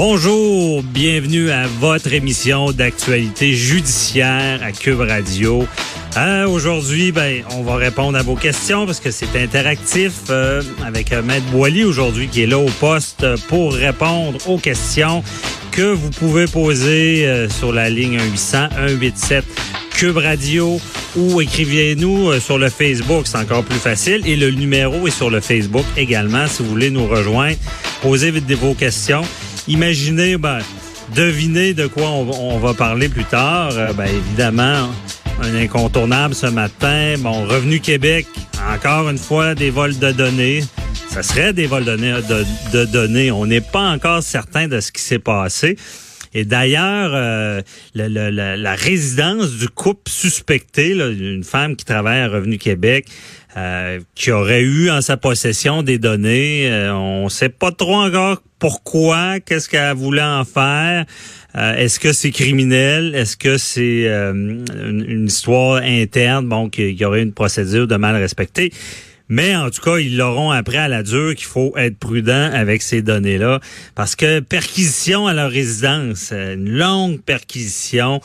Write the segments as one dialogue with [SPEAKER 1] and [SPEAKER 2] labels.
[SPEAKER 1] Bonjour, bienvenue à votre émission d'actualité judiciaire à Cube Radio. Euh, Aujourd'hui, ben, on va répondre à vos questions parce que c'est interactif euh, avec euh, Maître Boily aujourd'hui qui est là au poste pour répondre aux questions que vous pouvez poser sur la ligne 1-800 187 Cube Radio ou écrivez-nous sur le Facebook, c'est encore plus facile. Et le numéro est sur le Facebook également si vous voulez nous rejoindre. Posez vite vos questions. Imaginez, ben, devinez de quoi on, va parler plus tard. Euh, ben, évidemment, un incontournable ce matin. Bon, Revenu Québec, encore une fois, des vols de données. Ça serait des vols de, données. On n'est pas encore certain de ce qui s'est passé. Et d'ailleurs, euh, la, résidence du couple suspecté, une femme qui travaille à Revenu Québec, euh, qui aurait eu en sa possession des données, on sait pas trop encore pourquoi, qu'est-ce qu'elle voulait en faire? Euh, Est-ce que c'est criminel? Est-ce que c'est euh, une, une histoire interne, bon, qu'il y aurait une procédure de mal respectée? Mais en tout cas, ils l'auront appris à la dure qu'il faut être prudent avec ces données-là. Parce que perquisition à leur résidence, euh, une longue perquisition.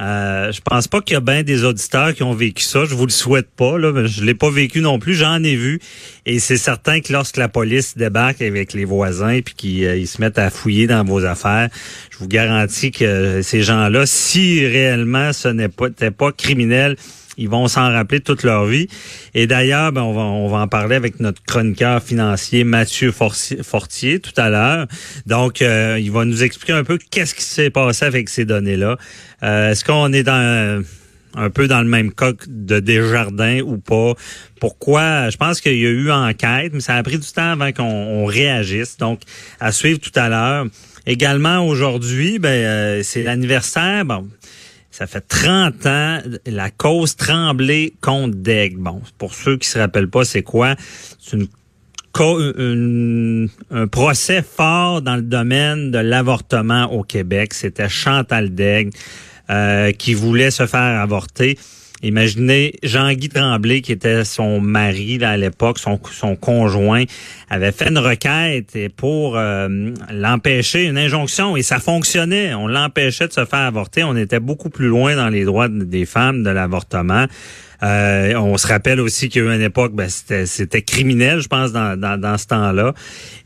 [SPEAKER 1] Euh, je pense pas qu'il y a bien des auditeurs qui ont vécu ça. Je vous le souhaite pas. Là, je l'ai pas vécu non plus. J'en ai vu. Et c'est certain que lorsque la police débarque avec les voisins puis qu'ils euh, se mettent à fouiller dans vos affaires, je vous garantis que ces gens-là, si réellement ce n'était pas criminel, ils vont s'en rappeler toute leur vie. Et d'ailleurs, ben, on, va, on va en parler avec notre chroniqueur financier Mathieu Fortier tout à l'heure. Donc, euh, il va nous expliquer un peu qu'est-ce qui s'est passé avec ces données-là. Euh, Est-ce qu'on est dans un peu dans le même que de Desjardins ou pas? Pourquoi? Je pense qu'il y a eu enquête, mais ça a pris du temps avant qu'on on réagisse. Donc, à suivre tout à l'heure. Également, aujourd'hui, ben, euh, c'est l'anniversaire. Bon, ça fait 30 ans, la cause Tremblay contre Daigle. Bon, pour ceux qui se rappellent pas, c'est quoi? C'est une, un procès fort dans le domaine de l'avortement au Québec. C'était Chantal Daigle euh, qui voulait se faire avorter. Imaginez Jean-Guy Tremblay, qui était son mari à l'époque, son, conjoint, avait fait une requête pour euh, l'empêcher, une injonction, et ça fonctionnait. On l'empêchait de se faire avorter. On était beaucoup plus loin dans les droits des femmes de l'avortement. Euh, on se rappelle aussi qu'il y a eu une époque, ben, c'était, criminel, je pense, dans ce temps-là.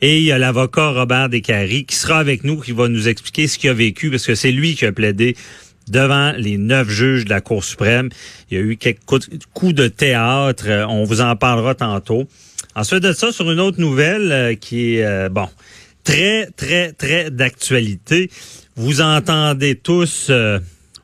[SPEAKER 1] Et il y a l'avocat Robert Descaries qui sera avec nous, qui va nous expliquer ce qu'il a vécu, parce que c'est lui qui a plaidé devant les neuf juges de la Cour suprême. Il y a eu quelques coups de théâtre. Euh, On vous en parlera tantôt. Ensuite de ça, sur une autre nouvelle euh, qui est, euh, bon, très, très, très d'actualité. Vous entendez tous,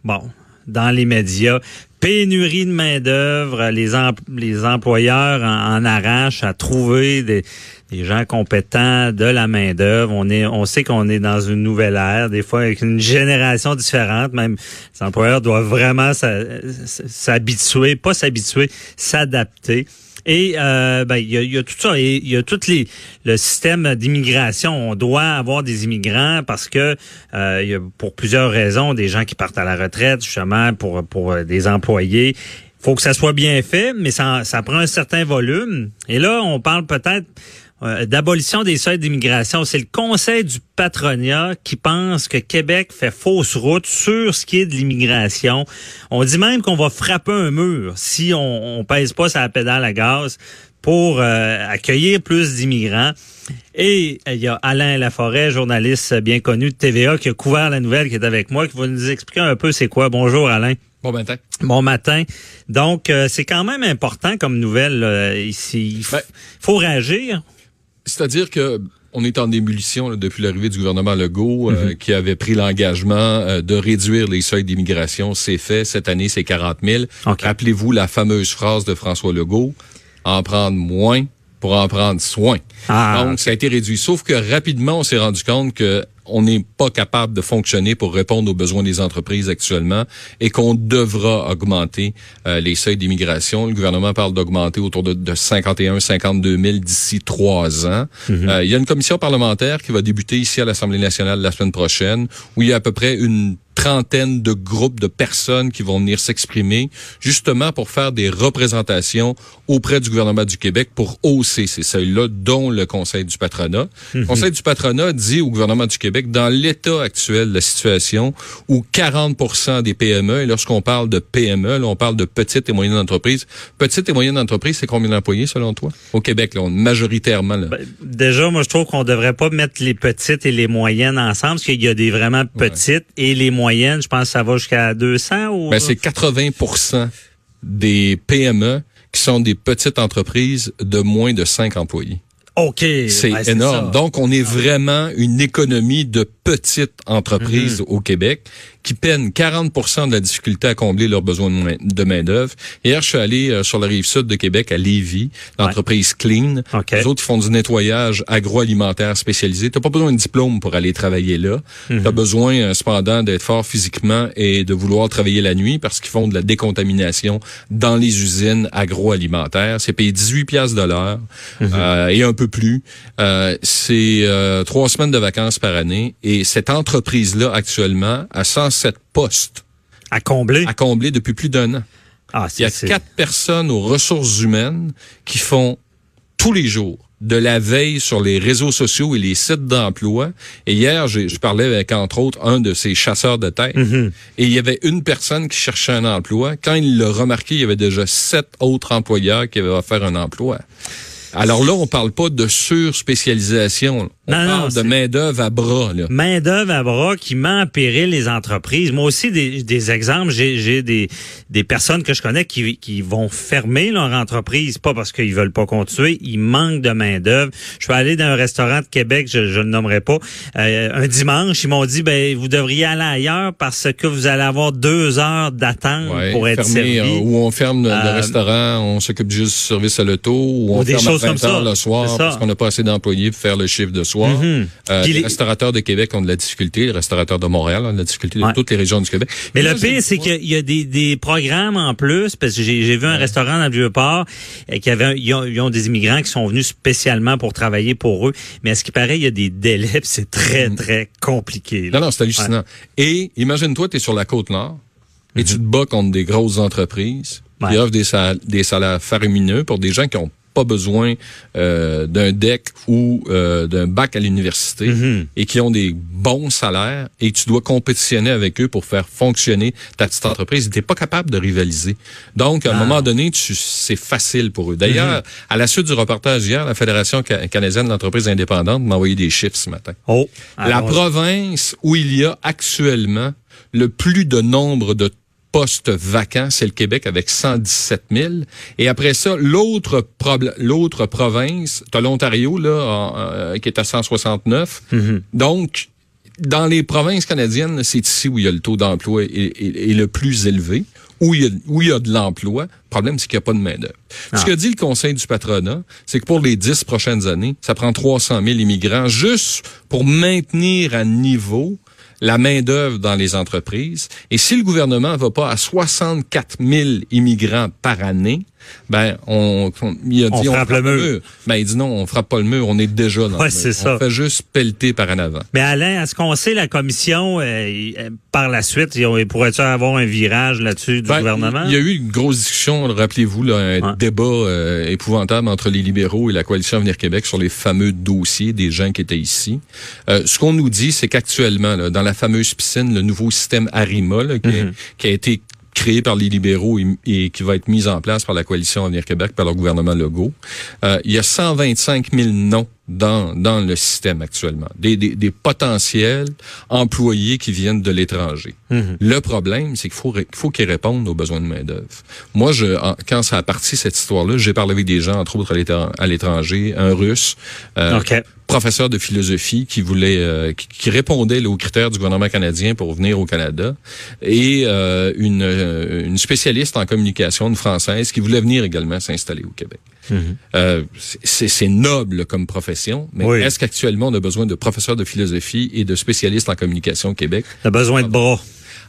[SPEAKER 1] bon, dans les médias, pénurie de main-d'œuvre, les, les employeurs en, en arrachent à trouver des, des gens compétents, de la main-d'œuvre. On est, on sait qu'on est dans une nouvelle ère, des fois avec une génération différente. Même les employeurs doivent vraiment s'habituer, pas s'habituer, s'adapter. Et euh, ben, il y, a, il y a tout ça. Il y a tout les, le système d'immigration. On doit avoir des immigrants parce que euh, il y a pour plusieurs raisons des gens qui partent à la retraite, justement pour pour euh, des employés. faut que ça soit bien fait, mais ça, ça prend un certain volume. Et là, on parle peut-être d'abolition des seuils d'immigration. C'est le Conseil du patronat qui pense que Québec fait fausse route sur ce qui est de l'immigration. On dit même qu'on va frapper un mur si on, on pèse pas sa pédale à gaz pour euh, accueillir plus d'immigrants. Et euh, il y a Alain Laforêt, journaliste bien connu de TVA, qui a couvert la nouvelle, qui est avec moi, qui va nous expliquer un peu c'est quoi. Bonjour Alain.
[SPEAKER 2] Bon matin.
[SPEAKER 1] Bon matin. Donc, euh, c'est quand même important comme nouvelle euh, ici. Il
[SPEAKER 2] Ben-
[SPEAKER 1] faut réagir.
[SPEAKER 2] C'est-à-dire que on est en ébullition là, depuis l'arrivée du gouvernement Legault, euh, qui avait pris l'engagement euh, de réduire les seuils d'immigration. C'est fait. Cette année, c'est 40 000.
[SPEAKER 1] OK.
[SPEAKER 2] Rappelez-vous la fameuse phrase de François Legault, en prendre moins, pour en prendre soin.
[SPEAKER 1] Ah,
[SPEAKER 2] Donc, ça a été réduit. Sauf que rapidement, on s'est rendu compte que on n'est pas capable de fonctionner pour répondre aux besoins des entreprises actuellement et qu'on devra augmenter euh, les seuils d'immigration. Le gouvernement parle d'augmenter autour de, de 51, 52 000 d'ici trois ans.
[SPEAKER 1] Mhm.
[SPEAKER 2] Euh, il y a une commission parlementaire qui va débuter ici à l'Assemblée nationale la semaine prochaine où il y a à peu près une trentaine de groupes de personnes qui vont venir s'exprimer justement pour faire des représentations auprès du gouvernement du Québec pour hausser ces seuils-là, dont le Conseil du patronat. Le Conseil du patronat dit au gouvernement du Québec, dans l'état actuel de la situation, où 40 des PME, et lorsqu'on parle de PME, là, on parle de petites et moyennes entreprises. Petites et moyennes entreprises, c'est combien d'employés selon toi? Au Québec, là, on- majoritairement. Là?
[SPEAKER 1] Ben, déjà, moi, je trouve qu'on devrait pas mettre les petites et les moyennes ensemble, parce qu'il y a des vraiment petites et les moyennes, je pense que ça va jusqu'à 200 ou...
[SPEAKER 2] Ben, c'est 80% des PME qui sont des petites entreprises de moins de 5 employés.
[SPEAKER 1] OK.
[SPEAKER 2] C'est énorme. Donc, on est vraiment une économie de petites entreprises
[SPEAKER 1] Mhm.
[SPEAKER 2] au Québec qui peinent 40 de la difficulté à combler leurs besoins de main- de main-d'œuvre. Hier, je suis allé euh, sur la rive sud de Québec, à Lévis, l'entreprise Clean.
[SPEAKER 1] OK.
[SPEAKER 2] Les autres, ils font du nettoyage agroalimentaire spécialisé. Tu pas besoin de diplôme pour aller travailler là.
[SPEAKER 1] Mhm.
[SPEAKER 2] Tu as besoin, euh, cependant, d'être fort physiquement et de vouloir travailler la nuit parce qu'ils font de la décontamination dans les usines agroalimentaires. C'est payé 18 piastres de l'heure
[SPEAKER 1] Mhm.
[SPEAKER 2] euh, et un peu plus. Euh, c'est euh, trois semaines de vacances par année. Et cette entreprise-là, actuellement, a 107 postes
[SPEAKER 1] À combler?
[SPEAKER 2] à combler depuis plus d'un an.
[SPEAKER 1] Ah,
[SPEAKER 2] Il y a quatre personnes aux ressources humaines qui font tous les jours de la veille sur les réseaux sociaux et les sites d'emploi. Et hier, j'ai- je parlais avec, entre autres, un de ces chasseurs de tête.
[SPEAKER 1] Mhm.
[SPEAKER 2] Et il y avait une personne qui cherchait un emploi. Quand il l'a remarqué, il y avait déjà sept autres employeurs qui avaient offert un emploi. Alors là, on parle pas de surspécialisation. On
[SPEAKER 1] Non, non,
[SPEAKER 2] de main-d'œuvre à bras. Là.
[SPEAKER 1] main d'œuvre à bras qui met en péril les entreprises. Moi aussi, des, des exemples, j'ai, des, des personnes que je connais qui, qui vont fermer leur entreprise, pas parce qu'ils veulent pas continuer, ils manquent de main d'œuvre. Je suis allé dans un restaurant de Québec, je, je le nommerai pas, euh, un dimanche, ils m'ont dit, ben vous devriez aller ailleurs parce que vous allez avoir deux heures d'attente
[SPEAKER 2] Ouais,
[SPEAKER 1] pour être
[SPEAKER 2] fermé,
[SPEAKER 1] servi.
[SPEAKER 2] euh, Ou on ferme le-
[SPEAKER 1] Euh,
[SPEAKER 2] restaurant, on s'occupe juste du service à l'auto, ou on
[SPEAKER 1] des
[SPEAKER 2] ferme à
[SPEAKER 1] choses
[SPEAKER 2] 20
[SPEAKER 1] comme ça.
[SPEAKER 2] le soir parce qu'on n'a pas assez d'employés pour faire le chiffre de soir.
[SPEAKER 1] Mhm.
[SPEAKER 2] Euh, les, restaurateurs de Québec ont de la difficulté, les restaurateurs de Montréal ont de la difficulté, de
[SPEAKER 1] Ouais.
[SPEAKER 2] toutes les régions du Québec.
[SPEAKER 1] Mais
[SPEAKER 2] Là,
[SPEAKER 1] le pire, c'est qu'il y a des, des programmes en plus, parce que j'ai vu un restaurant dans le Vieux-Port, euh, qui avait, ils, ont, ils ont des immigrants qui sont venus spécialement pour travailler pour eux. Mais à ce qui paraît, il y a des délais, puis c'est très,
[SPEAKER 2] Mm.
[SPEAKER 1] très compliqué. là.
[SPEAKER 2] Non, non, c'est hallucinant. Et imagine-toi, tu es sur la côte nord et tu te bats contre des grosses entreprises qui offrent des, sal- des salaires faramineux pour des gens qui ont pas besoin euh, d'un deck ou euh, d'un bac à l'université
[SPEAKER 1] Mhm.
[SPEAKER 2] et qui ont des bons salaires et tu dois compétitionner avec eux pour faire fonctionner ta petite entreprise. Tu n'es pas capable de rivaliser. Donc, à un
[SPEAKER 1] Ah.
[SPEAKER 2] moment donné, c'est facile pour eux. D'ailleurs,
[SPEAKER 1] Mhm.
[SPEAKER 2] à la suite du reportage hier, la Fédération ca- canadienne d'entreprises indépendantes m'a envoyé des chiffres ce matin.
[SPEAKER 1] Oh,
[SPEAKER 2] La province où il y a actuellement le plus de nombre de postes vacants, c'est le Québec avec 117 000. Et après ça, l'autre l'autre province, t'as l'Ontario là, en- euh, qui est à 169.
[SPEAKER 1] Mhm.
[SPEAKER 2] Donc, dans les provinces canadiennes, c'est ici où il y a le taux d'emploi est, est- est le plus élevé, où il y a, où il y a de l'emploi. Le problème, c'est qu'il n'y a pas de main-d'œuvre. Ce
[SPEAKER 1] Ah.
[SPEAKER 2] que dit le Conseil du patronat, c'est que pour les dix prochaines années, ça prend 300 000 immigrants juste pour maintenir à niveau la main-d'œuvre dans les entreprises. Et si le gouvernement va pas à 64 000 immigrants par année, ben, on, on- il a
[SPEAKER 1] On
[SPEAKER 2] dit,
[SPEAKER 1] frappe le mur.
[SPEAKER 2] Ben, il dit non, on frappe pas le mur, on est déjà dans
[SPEAKER 1] Ouais,
[SPEAKER 2] le
[SPEAKER 1] c'est
[SPEAKER 2] mur.
[SPEAKER 1] ça.
[SPEAKER 2] On fait juste pelleter par en avant.
[SPEAKER 1] Mais Alain, est-ce qu'on sait la commission, euh, euh, par la suite, pourrait-tu avoir un virage là-dessus du
[SPEAKER 2] Ben,
[SPEAKER 1] gouvernement?
[SPEAKER 2] Il y a eu une grosse discussion, rappelez-vous, là, un
[SPEAKER 1] Ouais.
[SPEAKER 2] débat euh, épouvantable entre les libéraux et la coalition Avenir Québec sur les fameux dossiers des gens qui étaient ici. Euh, ce qu'on nous dit, c'est qu'actuellement, là, dans la fameuse piscine, le nouveau système Arima, là, qui,
[SPEAKER 1] Mhm.
[SPEAKER 2] qui a été créé par les libéraux et, qui va être mis en place par la coalition Avenir Québec, par le gouvernement Legault. Euh, il y a 125 000 noms dans, dans le système actuellement. Des, des, des potentiels employés qui viennent de l'étranger.
[SPEAKER 1] Mhm.
[SPEAKER 2] Le problème, c'est qu'il faut, faut qu'ils répondent aux besoins de main-d'œuvre. Moi, je, en- quand ça a parti cette histoire-là, j'ai parlé avec des gens, entre autres à l'étran- à l'étranger, un russe, euh, professeur de philosophie qui voulait, euh, qui, qui répondait là, aux critères du gouvernement canadien pour venir au Canada, et euh, une, euh, une spécialiste en communication, une française, qui voulait venir également s'installer au Québec. Euh, c'est noble comme profession, mais
[SPEAKER 1] Oui.
[SPEAKER 2] est-ce qu'actuellement on a besoin de professeurs de philosophie et de spécialistes en communication au Québec?
[SPEAKER 1] T'as besoin de bras.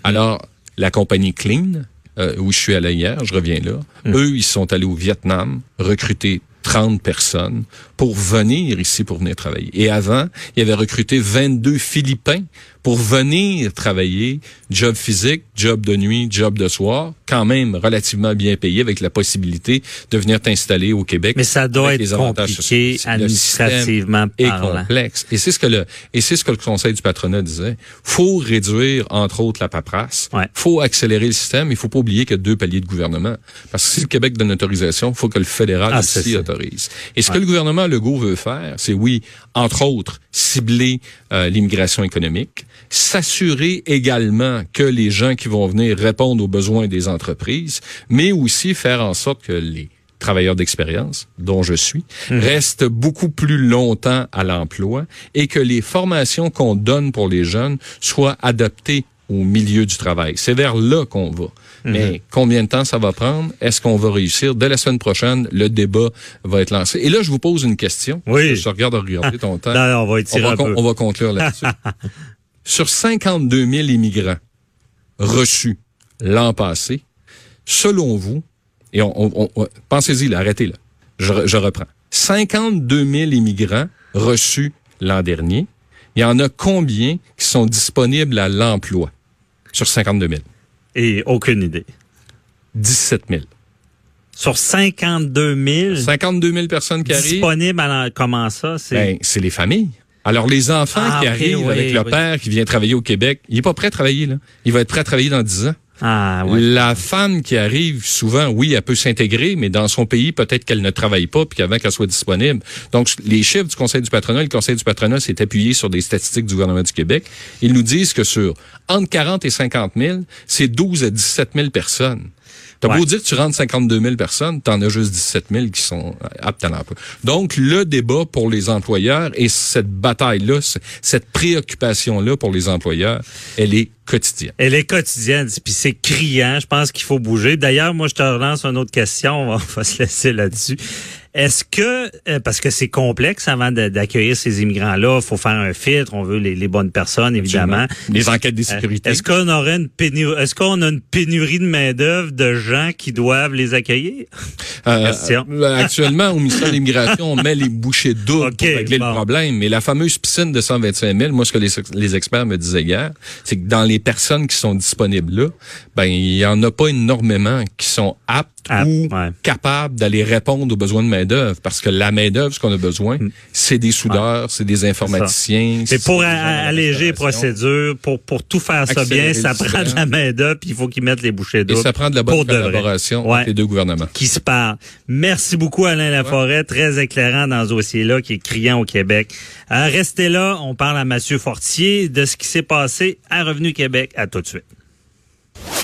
[SPEAKER 2] Alors, la compagnie Clean, euh, où je suis allé hier, je reviens là, eux, ils sont allés au Vietnam recruter 30 personnes pour venir ici pour venir travailler. Et avant, ils avaient recruté 22 Philippins pour venir travailler, job physique, job de nuit, job de soir, quand même relativement bien payé avec la possibilité de venir t'installer au Québec.
[SPEAKER 1] Mais ça doit être compliqué administrativement parlant.
[SPEAKER 2] complexe. Et c'est ce que le et c'est ce que le Conseil du patronat disait. Faut réduire entre autres la paperasse.
[SPEAKER 1] Ouais.
[SPEAKER 2] Faut accélérer le système. Il faut pas oublier qu'il y a deux paliers de gouvernement. Parce que si le Québec donne l'autorisation, faut que le fédéral
[SPEAKER 1] Ah,
[SPEAKER 2] aussi autorise. Et ce que le gouvernement Legault veut faire, c'est oui, entre autres, cibler euh, l'immigration économique, s'assurer également que les gens qui vont venir répondent aux besoins des entreprises, mais aussi faire en sorte que les travailleurs d'expérience, dont je suis, restent beaucoup plus longtemps à l'emploi et que les formations qu'on donne pour les jeunes soient adaptées au milieu du travail. C'est vers là qu'on va. Mais combien de temps ça va prendre? Est-ce qu'on va réussir? Dès la semaine prochaine, le débat va être lancé. Et là, je vous pose une question.
[SPEAKER 1] Oui.
[SPEAKER 2] Je regarde regarder ton temps.
[SPEAKER 1] Non, non, on va
[SPEAKER 2] On
[SPEAKER 1] étirer
[SPEAKER 2] va,
[SPEAKER 1] un
[SPEAKER 2] con-
[SPEAKER 1] peu.
[SPEAKER 2] on va conclure là-dessus. Sur 52 000 immigrants reçus l'an passé, selon vous, et on, on- on- pensez-y, là, arrêtez là, je, je reprends. 52 000 immigrants reçus l'an dernier, il y en a combien qui sont disponibles à l'emploi sur 52 000?
[SPEAKER 1] Et aucune idée.
[SPEAKER 2] 17 000.
[SPEAKER 1] Sur 52 000
[SPEAKER 2] 52 000 personnes qui arrivent,
[SPEAKER 1] disponibles, à comment ça? C'est?
[SPEAKER 2] Ben, c'est les familles. Alors, les enfants
[SPEAKER 1] Ah,
[SPEAKER 2] qui arrivent
[SPEAKER 1] oui,
[SPEAKER 2] avec leur
[SPEAKER 1] oui.
[SPEAKER 2] père qui vient travailler au Québec, il est pas prêt à travailler, là. Il va être prêt à travailler dans 10 ans.
[SPEAKER 1] Ah, ouais.
[SPEAKER 2] La femme qui arrive, souvent, oui, elle peut s'intégrer, mais dans son pays, peut-être qu'elle ne travaille pas, puis qu'avant qu'elle soit disponible. Donc, les chiffres du Conseil du patronat, le Conseil du patronat s'est appuyé sur des statistiques du gouvernement du Québec. Ils nous disent que sur entre 40 et 50 000, c'est 12 à 17 000 personnes. T'as
[SPEAKER 1] Ouais.
[SPEAKER 2] beau dire que tu rentres 52 000 personnes, t'en as juste 17 000 qui sont euh, aptes à l'emploi. Donc, le débat pour les employeurs et cette bataille-là, cette préoccupation-là pour les employeurs, elle est quotidienne.
[SPEAKER 1] Elle est quotidienne, puis c'est criant. Je pense qu'il faut bouger. D'ailleurs, moi, je te relance une autre question. On va se laisser là-dessus. Est-ce que, euh, parce que c'est complexe avant d'accueillir ces immigrants-là, il faut faire un filtre, on veut les, les bonnes personnes, évidemment.
[SPEAKER 2] Les enquêtes des
[SPEAKER 1] Euh,
[SPEAKER 2] sécurités.
[SPEAKER 1] Est-ce qu'on aurait une pénurie, est-ce qu'on a une pénurie de main-d'œuvre de gens qui doivent les accueillir?
[SPEAKER 2] Euh, euh, actuellement, au ministère de l'Immigration, on met les bouchées doubles pour régler
[SPEAKER 1] bon.
[SPEAKER 2] le problème. Mais la fameuse piscine de 125 000, moi, ce que les, les experts me disaient hier, c'est que dans les personnes qui sont disponibles là, ben, il y en a pas énormément qui sont aptes ou
[SPEAKER 1] ouais.
[SPEAKER 2] capables d'aller répondre aux besoins de main-d'œuvre. Parce que la main-d'œuvre, ce qu'on a besoin, c'est des soudeurs, c'est des informaticiens. C'est
[SPEAKER 1] pour alléger les procédures, pour, pour tout faire ça bien, ça prend de la main-d'œuvre, puis il faut qu'ils mettent les bouchées
[SPEAKER 2] Et
[SPEAKER 1] doubles.
[SPEAKER 2] ça prend de la bonne collaboration
[SPEAKER 1] Ouais.
[SPEAKER 2] entre les deux gouvernements.
[SPEAKER 1] qui se parlent. Merci beaucoup, Alain Laforêt, très éclairant dans ce dossier-là qui est criant au Québec. Euh, restez là, on parle à Mathieu Fortier de ce qui s'est passé à Revenu Québec. À tout de suite.